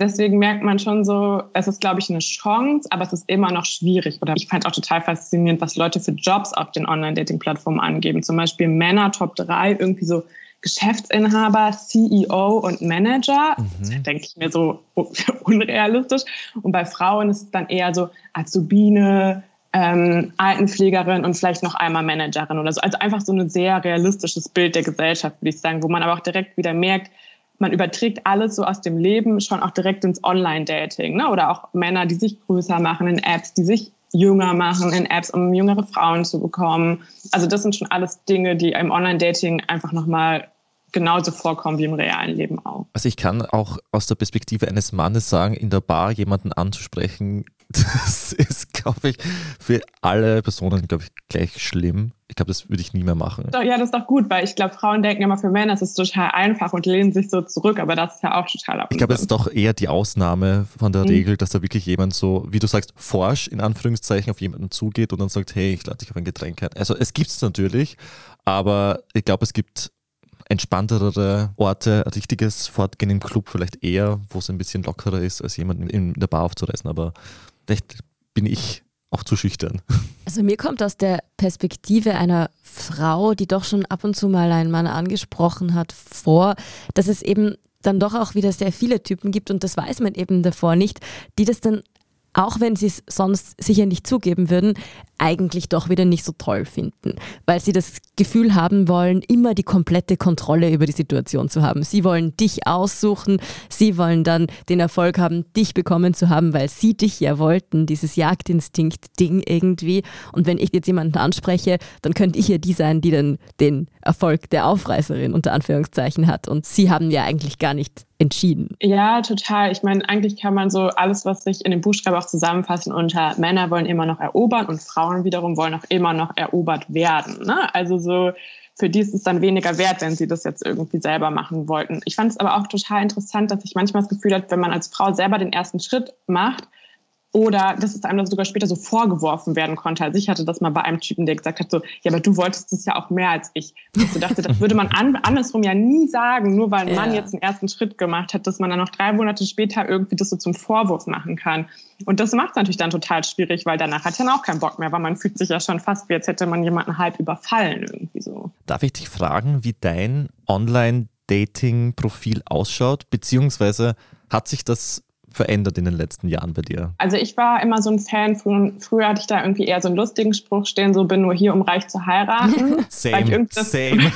Deswegen merkt man schon so, es ist, glaube ich, eine Chance, aber es ist immer noch schwierig. Oder ich fand auch total faszinierend, was Leute für Jobs auf den Online-Dating-Plattformen angeben. Zum Beispiel Männer Top 3, irgendwie so Geschäftsinhaber, CEO und Manager. Mhm. denke ich mir so unrealistisch. Und bei Frauen ist es dann eher so Azubine, ähm, Altenpflegerin und vielleicht noch einmal Managerin oder so. Also einfach so ein sehr realistisches Bild der Gesellschaft, würde ich sagen, wo man aber auch direkt wieder merkt, man überträgt alles so aus dem Leben schon auch direkt ins Online-Dating. Ne? Oder auch Männer, die sich größer machen in Apps, die sich jünger machen in Apps, um jüngere Frauen zu bekommen. Also das sind schon alles Dinge, die im Online-Dating einfach nochmal genauso vorkommen wie im realen Leben auch.
Also ich kann auch aus der Perspektive eines Mannes sagen, in der Bar jemanden anzusprechen, das ist, glaube ich, für alle Personen, glaube ich, gleich schlimm. Ich glaube, das würde ich nie mehr machen.
Ja, das ist doch gut, weil ich glaube, Frauen denken immer, für Männer ist es total einfach und lehnen sich so zurück, aber das ist ja auch total
absurd. Ich glaube, es ist doch eher die Ausnahme von der mhm. Regel, dass da wirklich jemand so, wie du sagst, forsch in Anführungszeichen auf jemanden zugeht und dann sagt, hey, ich lade dich auf ein Getränk ein. Also es gibt es natürlich, aber ich glaube, es gibt entspanntere Orte, richtiges Fortgehen im Club vielleicht eher, wo es ein bisschen lockerer ist, als jemanden in der Bar aufzureißen. Aber vielleicht bin ich auch zu schüchtern.
Also mir kommt aus der Perspektive einer Frau, die doch schon ab und zu mal einen Mann angesprochen hat, vor, dass es eben dann doch auch wieder sehr viele Typen gibt und das weiß man eben davor nicht, die das dann auch wenn sie es sonst sicher nicht zugeben würden, eigentlich doch wieder nicht so toll finden, weil sie das Gefühl haben wollen, immer die komplette Kontrolle über die Situation zu haben. Sie wollen dich aussuchen, sie wollen dann den Erfolg haben, dich bekommen zu haben, weil sie dich ja wollten, dieses Jagdinstinkt-Ding irgendwie. Und wenn ich jetzt jemanden anspreche, dann könnte ich ja die sein, die dann den Erfolg der Aufreißerin unter Anführungszeichen hat. Und sie haben ja eigentlich gar nicht entschieden.
Ja, total. Ich meine, eigentlich kann man so alles, was sich in dem Buchstaben auch zusammenfassen unter Männer wollen immer noch erobern und Frauen wiederum wollen auch immer noch erobert werden. Ne? Also so für die ist es dann weniger wert, wenn sie das jetzt irgendwie selber machen wollten. Ich fand es aber auch total interessant, dass ich manchmal das Gefühl habe, wenn man als Frau selber den ersten Schritt macht, oder dass es einem sogar später so vorgeworfen werden konnte. Also ich hatte das mal bei einem Typen, der gesagt hat so, ja, aber du wolltest es ja auch mehr als ich. Und ich so dachte, das würde man an, andersrum ja nie sagen, nur weil ein Mann jetzt einen ersten Schritt gemacht hat, dass man dann noch drei Monate später irgendwie das so zum Vorwurf machen kann. Und das macht es natürlich dann total schwierig, weil danach hat er dann auch keinen Bock mehr, weil man fühlt sich ja schon fast, wie als hätte man jemanden halb überfallen irgendwie so.
Darf ich dich fragen, wie dein Online-Dating-Profil ausschaut, beziehungsweise hat sich das verändert in den letzten Jahren bei dir?
Also ich war immer so ein Fan von, früher hatte ich da irgendwie eher so einen lustigen Spruch stehen, so bin nur hier, um reich zu heiraten.
same, same.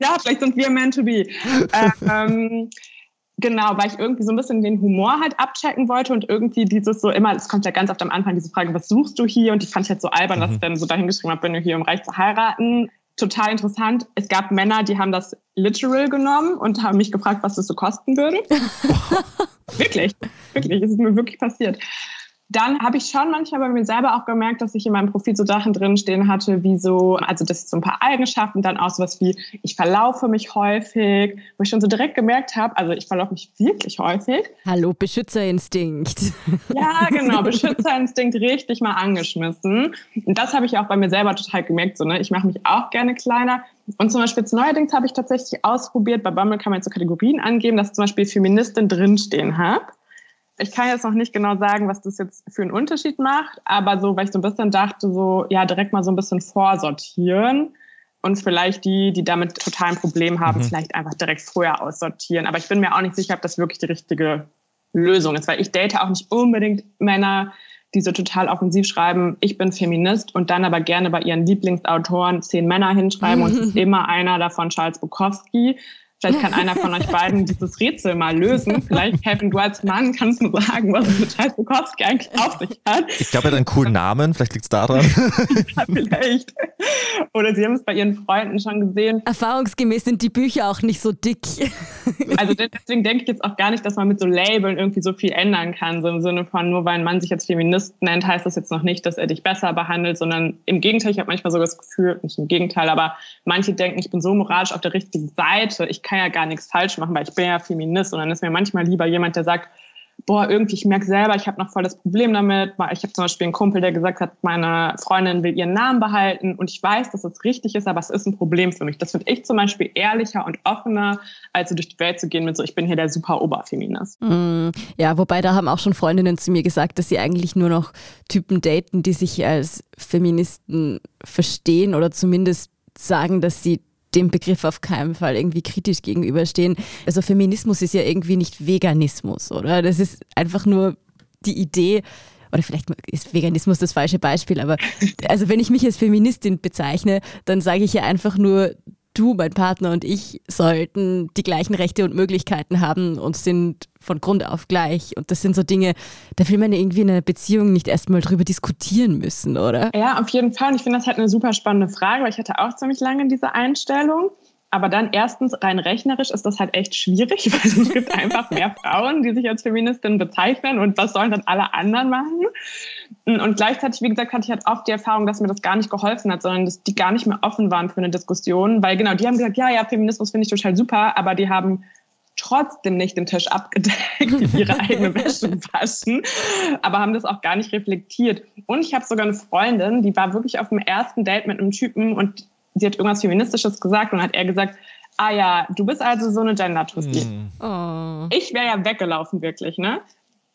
ja, vielleicht sind wir meant to be. ähm, Genau, weil ich irgendwie so ein bisschen den Humor halt abchecken wollte und irgendwie dieses so immer, es kommt ja ganz oft am Anfang diese Frage, was suchst du hier? Und die fand ich halt so albern, mhm. dass ich dann so dahingeschrieben habe, bin du hier, um reich zu heiraten total interessant. Es gab Männer, die haben das literal genommen und haben mich gefragt, was das so kosten würde. wirklich, wirklich, es ist mir wirklich passiert. Dann habe ich schon manchmal bei mir selber auch gemerkt, dass ich in meinem Profil so Sachen drinstehen hatte, wie so, also das ist so ein paar Eigenschaften, dann auch sowas wie, ich verlaufe mich häufig, wo ich schon so direkt gemerkt habe, also ich verlaufe mich wirklich häufig.
Hallo, Beschützerinstinkt.
Ja, genau, Beschützerinstinkt richtig mal angeschmissen. Und das habe ich auch bei mir selber total gemerkt, so, ne? ich mache mich auch gerne kleiner. Und zum Beispiel jetzt neuerdings habe ich tatsächlich ausprobiert, bei Bumble kann man jetzt so Kategorien angeben, dass zum Beispiel Feministin drinstehen habe. Ich kann jetzt noch nicht genau sagen, was das jetzt für einen Unterschied macht, aber so, weil ich so ein bisschen dachte, so, ja, direkt mal so ein bisschen vorsortieren und vielleicht die, die damit total ein Problem haben, mhm. vielleicht einfach direkt früher aussortieren. Aber ich bin mir auch nicht sicher, ob das wirklich die richtige Lösung ist, weil ich date auch nicht unbedingt Männer, die so total offensiv schreiben, ich bin Feminist und dann aber gerne bei ihren Lieblingsautoren zehn Männer hinschreiben und es ist immer einer davon Charles Bukowski. Vielleicht kann einer von euch beiden dieses Rätsel mal lösen. Vielleicht, Kevin, du als Mann kannst mir sagen, was es mit Charles Bukowski eigentlich auf sich hat.
Ich glaube, er hat einen coolen Namen. Vielleicht liegt es daran.
ja, vielleicht. Oder sie haben es bei ihren Freunden schon gesehen.
Erfahrungsgemäß sind die Bücher auch nicht so dick.
also deswegen denke ich jetzt auch gar nicht, dass man mit so Labeln irgendwie so viel ändern kann. So im Sinne von, nur weil ein Mann sich jetzt Feminist nennt, heißt das jetzt noch nicht, dass er dich besser behandelt, sondern im Gegenteil, ich habe manchmal sogar das Gefühl, nicht im Gegenteil, aber manche denken, ich bin so moralisch auf der richtigen Seite. Ich kann ja gar nichts falsch machen, weil ich bin ja Feminist und dann ist mir manchmal lieber jemand, der sagt, boah, irgendwie, ich merke selber, ich habe noch voll das Problem damit. Ich habe zum Beispiel einen Kumpel, der gesagt hat, meine Freundin will ihren Namen behalten und ich weiß, dass es richtig ist, aber es ist ein Problem für mich. Das finde ich zum Beispiel ehrlicher und offener, als so durch die Welt zu gehen mit so, ich bin hier der super Oberfeminist.
Mm, ja, wobei da haben auch schon Freundinnen zu mir gesagt, dass sie eigentlich nur noch Typen daten, die sich als Feministen verstehen oder zumindest sagen, dass sie dem Begriff auf keinen Fall irgendwie kritisch gegenüberstehen. Also Feminismus ist ja irgendwie nicht Veganismus, oder? Das ist einfach nur die Idee, oder vielleicht ist Veganismus das falsche Beispiel, aber also wenn ich mich als Feministin bezeichne, dann sage ich ja einfach nur, du, mein Partner und ich sollten die gleichen Rechte und Möglichkeiten haben und sind von Grund auf gleich. Und das sind so Dinge, da will man irgendwie in einer Beziehung nicht erstmal drüber diskutieren müssen, oder?
Ja, auf jeden Fall. Und ich finde das halt eine super spannende Frage, weil ich hatte auch ziemlich lange diese Einstellung. Aber dann erstens rein rechnerisch ist das halt echt schwierig, weil es gibt einfach mehr Frauen, die sich als Feministin bezeichnen und was sollen dann alle anderen machen? Und gleichzeitig, wie gesagt, hatte ich halt oft die Erfahrung, dass mir das gar nicht geholfen hat, sondern dass die gar nicht mehr offen waren für eine Diskussion, weil genau, die haben gesagt, ja, ja, Feminismus finde ich total super, aber die haben trotzdem nicht den Tisch abgedeckt, ihre eigene Wäsche waschen, aber haben das auch gar nicht reflektiert. Und ich habe sogar eine Freundin, die war wirklich auf dem ersten Date mit einem Typen und sie hat irgendwas Feministisches gesagt und hat er gesagt, ah ja, du bist also so eine Gender-Tussi. Mm. Oh. Ich wäre ja weggelaufen, wirklich, ne?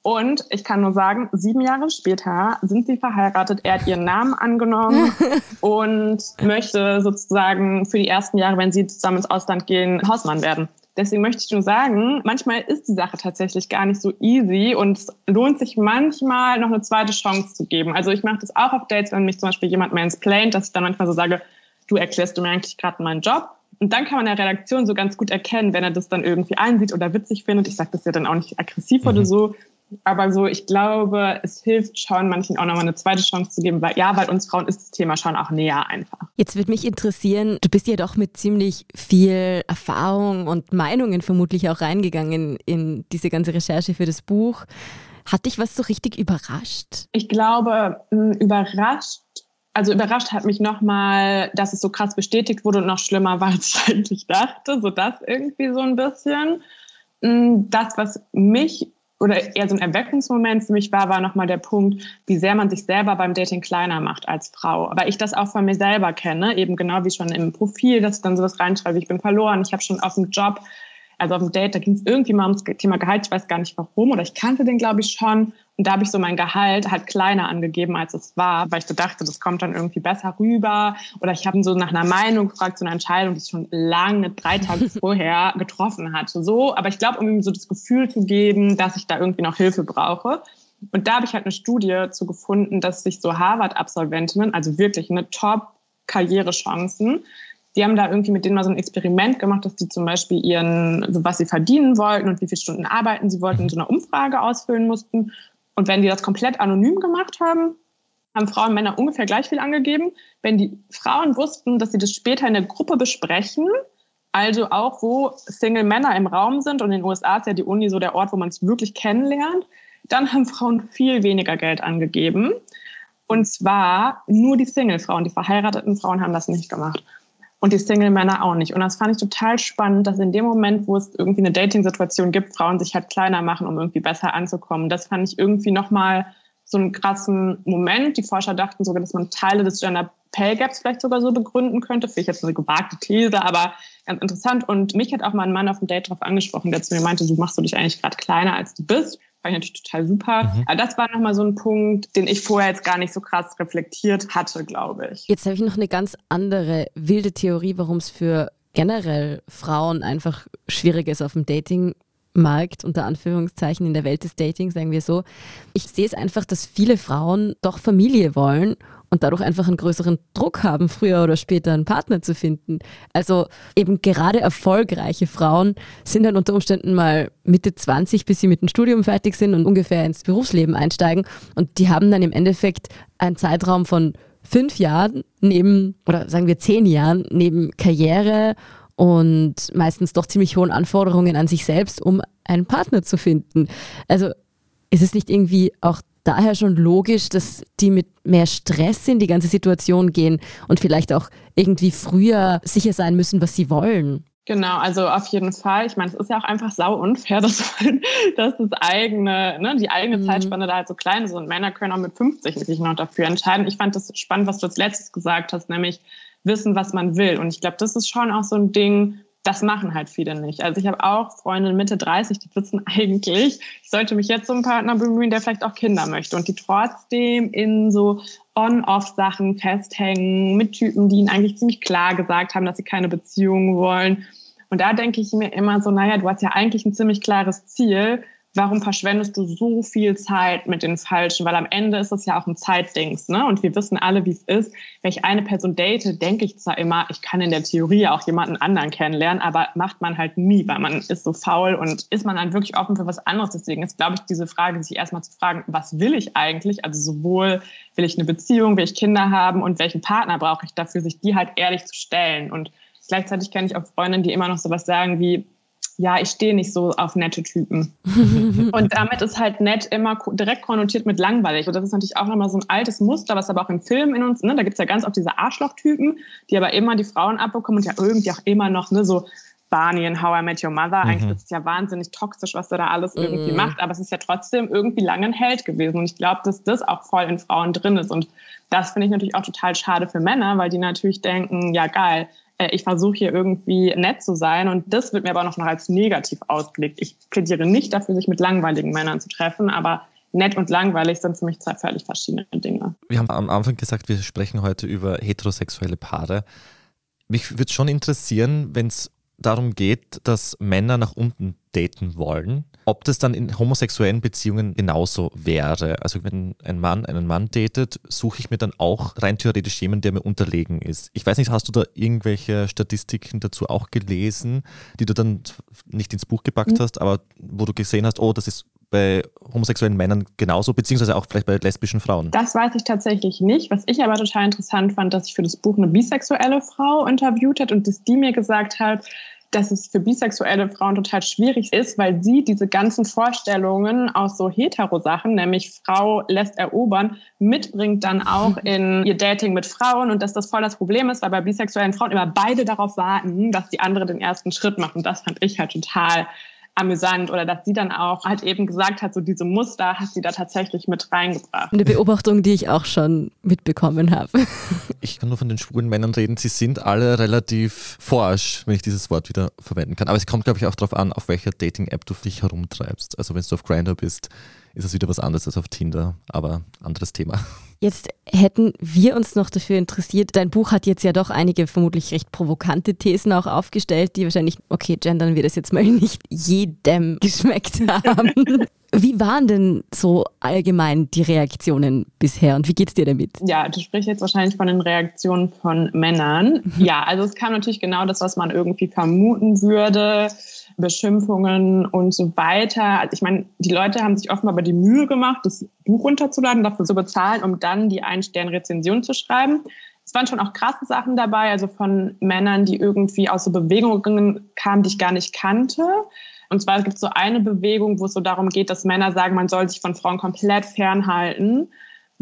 Und ich kann nur sagen, sieben Jahre später sind sie verheiratet. Er hat ihren Namen angenommen und möchte sozusagen für die ersten Jahre, wenn sie zusammen ins Ausland gehen, Hausmann werden. Deswegen möchte ich nur sagen, manchmal ist die Sache tatsächlich gar nicht so easy und es lohnt sich manchmal noch eine zweite Chance zu geben. Also ich mache das auch auf Dates, wenn mich zum Beispiel jemand mansplaint, dass ich dann manchmal so sage, du erklärst du mir eigentlich gerade meinen Job. Und dann kann man in der Redaktion so ganz gut erkennen, wenn er das dann irgendwie einsieht oder witzig findet. Ich sage das ja dann auch nicht aggressiv mhm. oder so. Aber so, ich glaube, es hilft schon, manchen auch nochmal eine zweite Chance zu geben, weil ja, bei uns Frauen ist das Thema schon auch näher einfach.
Jetzt würde mich interessieren, du bist ja doch mit ziemlich viel Erfahrung und Meinungen vermutlich auch reingegangen in diese ganze Recherche für das Buch. Hat dich was so richtig überrascht?
Ich glaube, überrascht also überrascht hat mich nochmal, dass es so krass bestätigt wurde und noch schlimmer war, als ich eigentlich dachte. So das irgendwie so ein bisschen. Mm, das, was mich oder eher so ein Erweckungsmoment für mich war, war nochmal der Punkt, wie sehr man sich selber beim Dating kleiner macht als Frau. Aber ich das auch von mir selber kenne, eben genau wie schon im Profil, dass ich dann sowas reinschreibe, ich bin verloren, ich habe schon auf dem Job also auf dem Date, da ging es irgendwie mal ums Thema Gehalt, ich weiß gar nicht warum, oder ich kannte den, glaube ich, schon. Und da habe ich so mein Gehalt halt kleiner angegeben, als es war, weil ich so dachte, das kommt dann irgendwie besser rüber. Oder ich habe so nach einer Meinung gefragt, so eine Entscheidung, die ich schon lange, drei Tage vorher getroffen hatte. So, aber ich glaube, um ihm so das Gefühl zu geben, dass ich da irgendwie noch Hilfe brauche. Und da habe ich halt eine Studie zu gefunden, dass sich so Harvard-Absolventinnen, also wirklich eine Top-Karrierechancen, die haben da irgendwie mit denen mal so ein Experiment gemacht, dass die zum Beispiel ihren, so was sie verdienen wollten und wie viele Stunden arbeiten sie wollten, in so einer Umfrage ausfüllen mussten. Und wenn die das komplett anonym gemacht haben, haben Frauen und Männer ungefähr gleich viel angegeben. Wenn die Frauen wussten, dass sie das später in der Gruppe besprechen, also auch wo Single Männer im Raum sind und in den USA ist ja die Uni so der Ort, wo man es wirklich kennenlernt, Dann haben Frauen viel weniger Geld angegeben. Und zwar nur die Single-Frauen, die verheirateten Frauen haben das nicht gemacht. Und die Single-Männer auch nicht. Und das fand ich total spannend, dass in dem Moment, wo es irgendwie eine Dating-Situation gibt, Frauen sich halt kleiner machen, um irgendwie besser anzukommen. Das fand ich irgendwie nochmal so einen krassen Moment. Die Forscher dachten sogar, dass man Teile des Gender Pay Gaps vielleicht sogar so begründen könnte. Finde ich jetzt eine gewagte These, aber ganz interessant. Und mich hat auch mal ein Mann auf dem Date darauf angesprochen, der zu mir meinte, du machst du dich eigentlich gerade kleiner, als du bist. Fand ich natürlich total super. Mhm. Aber das war nochmal so ein Punkt, den ich vorher jetzt gar nicht so krass reflektiert hatte, glaube ich.
Jetzt habe ich noch eine ganz andere wilde Theorie, warum es für generell Frauen einfach schwierig ist auf dem Dating Markt unter Anführungszeichen in der Welt des Datings, sagen wir so. Ich sehe es einfach, dass viele Frauen doch Familie wollen und dadurch einfach einen größeren Druck haben, früher oder später einen Partner zu finden. Also eben gerade erfolgreiche Frauen sind dann unter Umständen mal Mitte 20, bis sie mit dem Studium fertig sind und ungefähr ins Berufsleben einsteigen. Und die haben dann im Endeffekt einen Zeitraum von fünf Jahren neben, oder sagen wir zehn Jahren, neben Karriere und meistens doch ziemlich hohen Anforderungen an sich selbst, um einen Partner zu finden. Also ist es nicht irgendwie auch daher schon logisch, dass die mit mehr Stress in die ganze Situation gehen und vielleicht auch irgendwie früher sicher sein müssen, was sie wollen.
Genau, also auf jeden Fall. Ich meine, es ist ja auch einfach sau unfair, dass, dass das eigene, ne, die eigene mhm. Zeitspanne da halt so klein ist und Männer können auch mit 50 sich noch dafür entscheiden. Ich fand das spannend, was du als letztes gesagt hast, nämlich wissen, was man will. Und ich glaube, das ist schon auch so ein Ding, das machen halt viele nicht. Also ich habe auch Freunde Mitte 30, die wissen eigentlich, ich sollte mich jetzt um einen Partner bemühen, der vielleicht auch Kinder möchte und die trotzdem in so On-Off-Sachen festhängen mit Typen, die ihnen eigentlich ziemlich klar gesagt haben, dass sie keine Beziehung wollen. Und da denke ich mir immer so, naja, du hast ja eigentlich ein ziemlich klares Ziel warum verschwendest du so viel Zeit mit den Falschen? Weil am Ende ist es ja auch ein Zeitdings, ne? Und wir wissen alle, wie es ist. Wenn ich eine Person date, denke ich zwar immer, ich kann in der Theorie auch jemanden anderen kennenlernen, aber macht man halt nie, weil man ist so faul und ist man dann wirklich offen für was anderes. Deswegen ist, glaube ich, diese Frage, sich erstmal zu fragen, was will ich eigentlich? Also sowohl will ich eine Beziehung, will ich Kinder haben und welchen Partner brauche ich dafür, sich die halt ehrlich zu stellen. Und gleichzeitig kenne ich auch Freundinnen, die immer noch sowas sagen wie, ja, ich stehe nicht so auf nette Typen. und damit ist halt nett immer direkt konnotiert mit langweilig. Und das ist natürlich auch nochmal so ein altes Muster, was aber auch im Film in uns, ne, da gibt's ja ganz oft diese Arschlochtypen, die aber immer die Frauen abbekommen und ja irgendwie auch immer noch ne, so Barney in How I Met Your Mother. Eigentlich mhm. ist es ja wahnsinnig toxisch, was er da alles irgendwie mhm. macht, aber es ist ja trotzdem irgendwie lange ein Held gewesen. Und ich glaube, dass das auch voll in Frauen drin ist. Und das finde ich natürlich auch total schade für Männer, weil die natürlich denken, ja geil, ich versuche hier irgendwie nett zu sein und das wird mir aber noch als negativ ausgelegt. Ich plädiere nicht dafür, sich mit langweiligen Männern zu treffen, aber nett und langweilig sind für mich zwei völlig verschiedene Dinge.
Wir haben am Anfang gesagt, wir sprechen heute über heterosexuelle Paare. Mich würde schon interessieren, wenn es darum geht, dass Männer nach unten daten wollen, ob das dann in homosexuellen Beziehungen genauso wäre. Also wenn ein Mann einen Mann datet, suche ich mir dann auch rein theoretisch jemanden, der mir unterlegen ist. Ich weiß nicht, hast du da irgendwelche Statistiken dazu auch gelesen, die du dann nicht ins Buch gepackt mhm. hast, aber wo du gesehen hast, oh, das ist bei homosexuellen Männern genauso, beziehungsweise auch vielleicht bei lesbischen Frauen?
Das weiß ich tatsächlich nicht. Was ich aber total interessant fand, dass ich für das Buch eine bisexuelle Frau interviewt hat und dass die mir gesagt hat, dass es für bisexuelle Frauen total schwierig ist, weil sie diese ganzen Vorstellungen aus so Hetero-Sachen, nämlich Frau lässt erobern, mitbringt dann auch in ihr Dating mit Frauen und dass das voll das Problem ist, weil bei bisexuellen Frauen immer beide darauf warten, dass die andere den ersten Schritt macht. Und das fand ich halt total amüsant oder dass sie dann auch halt eben gesagt hat, so diese Muster hat sie da tatsächlich mit reingebracht.
Eine Beobachtung, die ich auch schon mitbekommen habe.
Ich kann nur von den schwulen Männern reden, sie sind alle relativ forsch, wenn ich dieses Wort wieder verwenden kann. Aber es kommt, glaube ich, auch darauf an, auf welcher Dating-App du dich herumtreibst. Also wenn du auf Grindr bist, ist es wieder was anderes als auf Tinder, aber anderes Thema.
Jetzt hätten wir uns noch dafür interessiert. Dein Buch hat jetzt ja doch einige vermutlich recht provokante Thesen auch aufgestellt, die wahrscheinlich, okay, gendern wir das jetzt mal nicht jedem geschmeckt haben. Wie waren denn so allgemein die Reaktionen bisher und wie geht's dir damit?
Ja, du sprichst jetzt wahrscheinlich von den Reaktionen von Männern. Mhm. Ja, also es kam natürlich genau das, was man irgendwie vermuten würde. Beschimpfungen und so weiter. Also ich meine, die Leute haben sich offenbar aber die Mühe gemacht, das Buch runterzuladen, dafür zu bezahlen, um dann die Ein-Stern-Rezension zu schreiben. Es waren schon auch krasse Sachen dabei, also von Männern, die irgendwie aus so Bewegungen kamen, die ich gar nicht kannte. Und zwar gibt es so eine Bewegung, wo es so darum geht, dass Männer sagen, man soll sich von Frauen komplett fernhalten,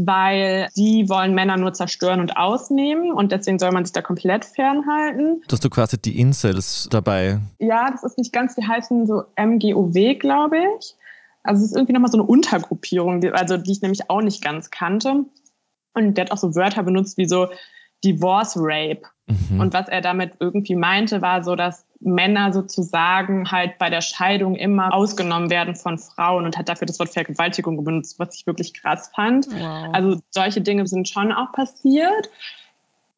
weil die wollen Männer nur zerstören und ausnehmen und deswegen soll man sich da komplett fernhalten.
Dass du quasi die Incels dabei.
Ja, das ist nicht ganz, die heißen so MGOW, glaube ich. Also es ist irgendwie nochmal so eine Untergruppierung, die, also die ich nämlich auch nicht ganz kannte. Und der hat auch so Wörter benutzt wie so Divorce Rape. Mhm. Und was er damit irgendwie meinte, war so, dass Männer sozusagen halt bei der Scheidung immer ausgenommen werden von Frauen und hat dafür das Wort Vergewaltigung benutzt, was ich wirklich krass fand. Wow. Also solche Dinge sind schon auch passiert.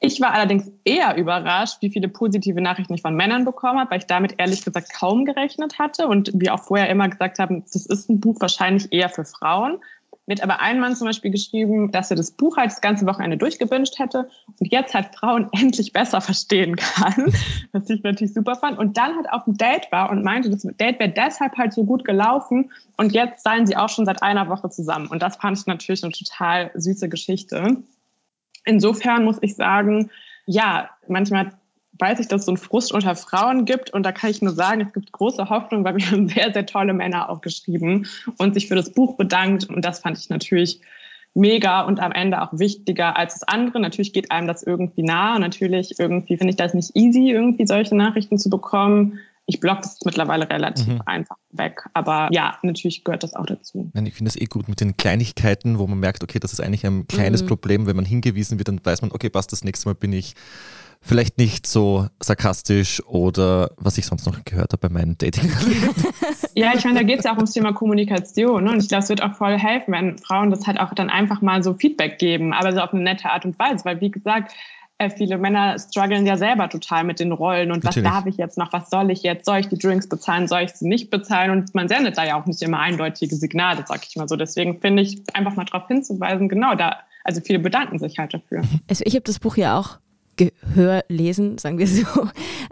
Ich war allerdings eher überrascht, wie viele positive Nachrichten ich von Männern bekommen habe, weil ich damit ehrlich gesagt kaum gerechnet hatte und wir auch vorher immer gesagt haben, das ist ein Buch wahrscheinlich eher für Frauen. Mir hat aber ein Mann zum Beispiel geschrieben, dass er das Buch halt das ganze Wochenende durchgewünscht hätte und jetzt halt Frauen endlich besser verstehen kann, was ich natürlich super fand. Und dann halt auf dem Date war und meinte, das Date wäre deshalb halt so gut gelaufen und jetzt seien sie auch schon seit einer Woche zusammen. Und das fand ich natürlich eine total süße Geschichte insofern muss ich sagen, ja, manchmal weiß ich, dass es so einen Frust unter Frauen gibt. Und da kann ich nur sagen, es gibt große Hoffnung, weil wir haben sehr, sehr tolle Männer auch geschrieben und sich für das Buch bedankt. Und das fand ich natürlich mega und am Ende auch wichtiger als das andere. Natürlich geht einem das irgendwie nah. Und natürlich irgendwie finde ich das nicht easy, irgendwie solche Nachrichten zu bekommen ich blocke das mittlerweile relativ mhm. einfach weg. Aber ja, natürlich gehört das auch dazu.
Ich finde es eh gut mit den Kleinigkeiten, wo man merkt, okay, das ist eigentlich ein kleines mhm. Problem. Wenn man hingewiesen wird, dann weiß man, okay, passt, das nächste Mal bin ich vielleicht nicht so sarkastisch oder was ich sonst noch gehört habe bei meinen dating
Ja, ich meine, da geht es ja auch ums Thema Kommunikation. Ne? Und ich glaube, es wird auch voll helfen, wenn Frauen das halt auch dann einfach mal so Feedback geben, aber so auf eine nette Art und Weise. Weil, wie gesagt, äh, viele Männer strugglen ja selber total mit den Rollen und Natürlich. was darf ich jetzt noch, was soll ich jetzt, soll ich die Drinks bezahlen, soll ich sie nicht bezahlen und man sendet da ja auch nicht immer eindeutige Signale, sag ich mal so. Deswegen finde ich einfach mal darauf hinzuweisen, genau da, also viele bedanken sich halt dafür.
Also ich habe das Buch ja auch Gehör lesen, sagen wir so.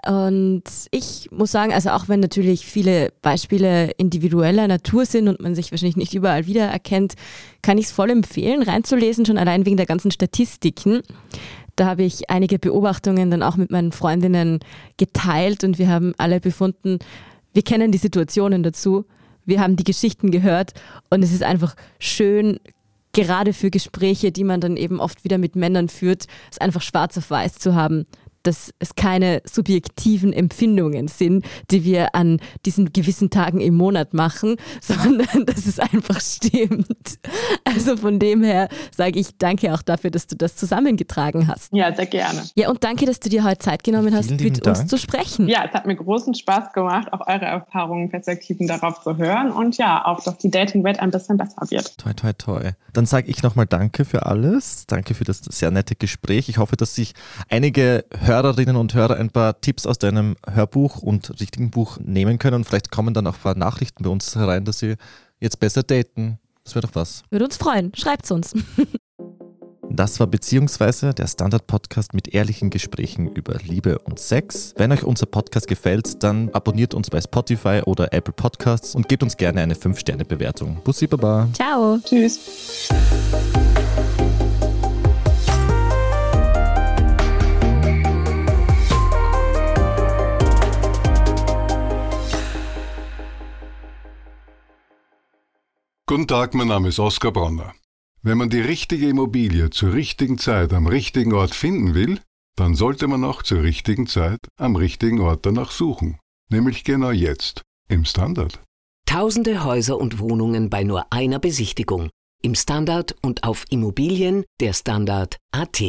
Und ich muss sagen, also auch wenn natürlich viele Beispiele individueller Natur sind und man sich wahrscheinlich nicht überall wiedererkennt, kann ich es voll empfehlen, reinzulesen, schon allein wegen der ganzen Statistiken. Da habe ich einige Beobachtungen dann auch mit meinen Freundinnen geteilt und wir haben alle befunden, wir kennen die Situationen dazu, wir haben die Geschichten gehört und es ist einfach schön, gerade für Gespräche, die man dann eben oft wieder mit Männern führt, es einfach schwarz auf weiß zu haben dass es keine subjektiven Empfindungen sind, die wir an diesen gewissen Tagen im Monat machen, sondern dass es einfach stimmt. Also von dem her sage ich danke auch dafür, dass du das zusammengetragen hast.
Ja, sehr gerne.
Ja, und danke, dass du dir heute Zeit genommen hast, Vielen mit uns zu sprechen.
Ja, es hat mir großen Spaß gemacht, auch eure Erfahrungen, Perspektiven darauf zu hören und ja, auch, dass die Dating-Welt ein bisschen besser wird.
Toi, toi, toi. Dann sage ich nochmal Danke für alles. Danke für das sehr nette Gespräch. Ich hoffe, dass sich einige Hörerinnen und Hörer ein paar Tipps aus deinem Hörbuch und richtigen Buch nehmen können. Und vielleicht kommen dann auch ein paar Nachrichten bei uns herein, dass sie jetzt besser daten. Das wäre doch was.
Würde uns freuen. Schreibt's uns.
Das war beziehungsweise der Standard-Podcast mit ehrlichen Gesprächen über Liebe und Sex. Wenn euch unser Podcast gefällt, dann abonniert uns bei Spotify oder Apple Podcasts und gebt uns gerne eine 5-Sterne-Bewertung. Bussi Baba.
Ciao.
Tschüss.
Guten Tag, mein Name ist Oskar Bronner. Wenn man die richtige Immobilie zur richtigen Zeit am richtigen Ort finden will, dann sollte man auch zur richtigen Zeit am richtigen Ort danach suchen. Nämlich genau jetzt, im Standard.
Tausende Häuser und Wohnungen bei nur einer Besichtigung. Im Standard und auf Immobilien der Standard.at.